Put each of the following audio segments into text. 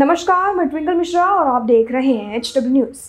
नमस्कार मैं ट्विंकल मिश्रा और आप देख रहे हैं H W news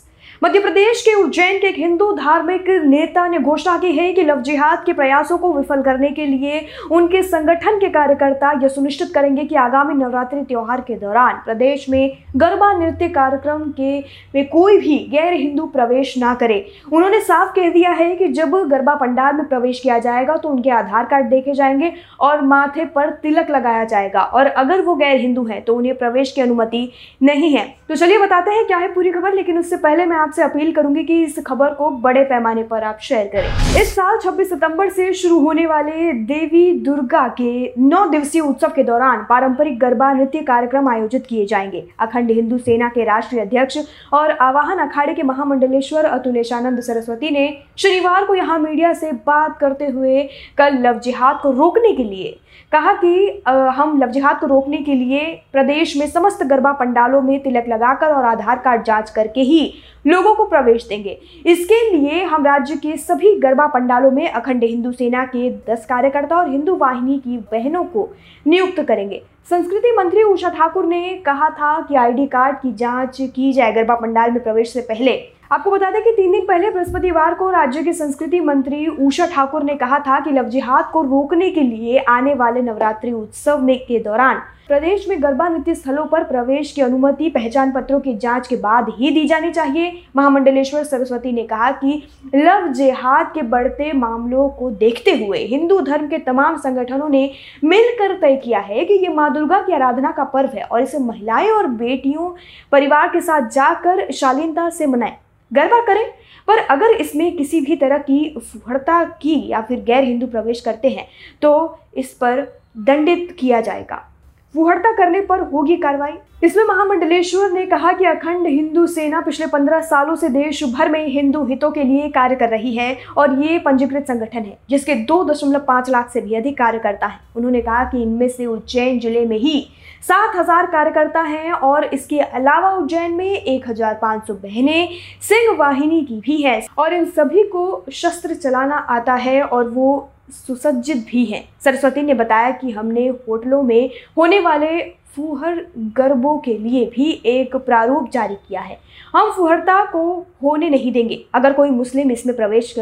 Madhya Pradesh के उज्जैन के एक हिंदू धार्मिक नेता ने घोषणा की है कि लव जिहाद के प्रयासों को विफल करने के लिए उनके संगठन के कार्यकर्ता यह सुनिश्चित करेंगे कि आगामी नवरात्रि त्योहार के दौरान प्रदेश में गरबा नृत्य कार्यक्रम के में कोई भी गैर हिंदू प्रवेश ना करे। उन्होंने साफ़ कह दिया है कि जब गरबा पंडाल में प्रवेश किया जाएगा तो उनके आधार कार्ड देखे जाएँगे और माथे पर तिलक लगाया जाएगा और अगर वो गैर हिंदू है तो उन्हें प्रवेश की अनुमति नहीं है। तो चलिए बताते हैं क्या है पूरी खबर, लेकिन उससे पहले मैं आपसे अपील करूँगी कि इस खबर को बड़े पैमाने पर आप शेयर करें। इस साल 26 सितंबर से शुरू होने वाले देवी दुर्गा के नौ दिवसीय उत्सव के दौरान पारंपरिक गरबा नृत्य कार्यक्रम आयोजित किए जाएँगे। अखंड हिंदू सेना के राष्ट्रीय अध्यक्ष और आवाहन अखाड़े के महामंडलेश्वर अतुलेशानंद सरस्वती ने शनिवार को यहाँ मीडिया से बात करते हुए कल लव जिहाद को रोकने के लिए कहा कि हम लव जिहाद को रोकने के लिए प्रदेश में समस्त गरबा पंडालों में तिलक लगाकर और आधार कार्ड जाँच करके ही लोगों को प्रवेश देंगे। इसके लिए हम राज्य के सभी गरबा पंडालों में अखंड हिंदू सेना के दस कार्यकर्ता और हिंदू वाहिनी की बहनों को नियुक्त करेंगे। संस्कृति मंत्री उषा ठाकुर ने कहा था कि आईडी कार्ड की जाँच की जाए। गरबा पंडाल में प्रवेश से पहले आपको बता दें कि तीन दिन पहले बृहस्पतिवार को राज्य के संस्कृति मंत्री उषा ठाकुर ने कहा था कि लव जिहाद को रोकने के लिए आने वाले नवरात्रि उत्सव में के दौरान प्रदेश में गरबा नृत्य स्थलों पर प्रवेश की अनुमति, पहचान पत्रों की जाँच के बाद ही दी जानी चाहिए। महामंडलेश्वर सरस्वती ने कहा कि लव जिहाद के बढ़ते मामलों को देखते हुए हिंदू धर्म के तमाम संगठनों ने मिलकर तय किया है कि ये माँ दुर्गा की आराधना का पर्व है और इसे महिलाएँ और बेटियों, परिवार के साथ जाकर शालीनता से मनाएँ। गरबा करें। पर अगर इसमें किसी भी तरह की फुहड़ता की या फिर गैर हिंदू प्रवेश करते हैं तो इस पर दंडित किया जाएगा। फुहड़ता करने पर होगी कार्रवाई। इसमें महामंडलेश्वर ने कहा कि अखंड हिंदू सेना पिछले पंद्रह सालों से देश भर में हिंदू हितों के लिए कार्य कर रही है और ये पंजीकृत संगठन है, जिसके दो दशमलव पाँच लाख से भी अधिक कार्यकर्ता हैं। उन्होंने कहा कि इनमें से उज्जैन ज़िले में ही सात हज़ार कार्यकर्ता हैं और इसके अलावा उज्जैन में एक हज़ार पाँच सौ बहनें, सिंह वाहिनी की भी है और इन सभी को शस्त्र चलाना आता है और वो सुसज्जित भी हैं। सरस्वती ने बताया कि हमने होटलों में होने वाले फूहर गर्भों के लिए भी एक प्रारूप जारी किया है। हम फुहरता को होने नहीं देंगे। अगर कोई मुस्लिम इसमें प्रवेश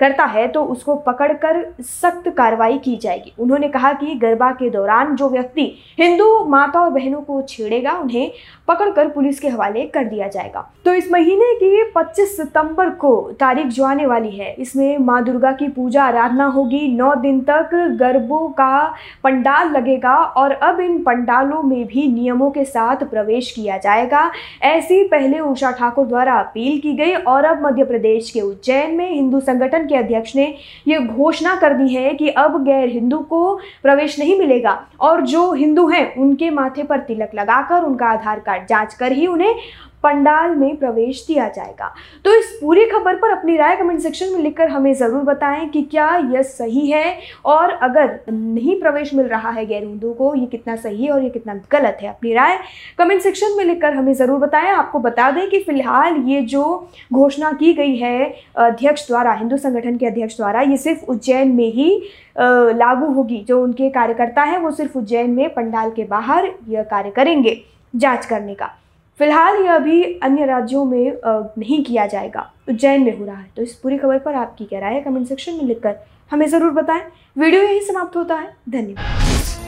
करता है तो उसको पकड़कर सख्त कार्रवाई की जाएगी। उन्होंने कहा कि गरबा के दौरान जो व्यक्ति हिंदू माता और बहनों को छेड़ेगा, उन्हें पकड़कर पुलिस के हवाले कर दिया जाएगा। तो इस महीने की 25 सितंबर को तारीख जो आने वाली है, इसमें माँ दुर्गा की पूजा आराधना होगी। नौ दिन तक गरबों का पंडाल लगेगा और अब इन पंडालों में भी नियमों के साथ प्रवेश किया जाएगा। ऐसी पहले उषा ठाकुर द्वारा अपील की गई और अब मध्य प्रदेश के उज्जैन में हिंदू संगठन के अध्यक्ष ने यह घोषणा कर दी है कि अब गैर हिंदू को प्रवेश नहीं मिलेगा और जो हिंदू हैं, उनके माथे पर तिलक लगाकर उनका आधार कार्ड जाँच कर ही उन्हें पंडाल में प्रवेश दिया जाएगा। तो इस पूरी खबर पर अपनी राय कमेंट सेक्शन में लिखकर हमें ज़रूर बताएँ कि क्या यह सही है और अगर नहीं प्रवेश मिल रहा है गैर हिंदू को, ये कितना सही है और ये कितना गलत है। अपनी राय कमेंट सेक्शन में लिखकर हमें ज़रूर बताएँ। आपको बता दें कि फ़िलहाल ये जो घोषणा की गई है, अध्यक्ष द्वारा, हिंदू संगठन के अध्यक्ष द्वारा, ये सिर्फ़ उज्जैन में ही लागू होगी। जो उनके कार्यकर्ता हैं, वो सिर्फ़ उज्जैन में पंडाल के बाहर यह कार्य करेंगे जाँच करने का। फ़िलहाल यह अभी अन्य राज्यों में नहीं किया जाएगा, उज्जैन में हो रहा है। तो इस पूरी खबर पर आपकी क्या राय है कमेंट सेक्शन में लिखकर हमें ज़रूर बताएँ। वीडियो यही समाप्त होता है। धन्यवाद।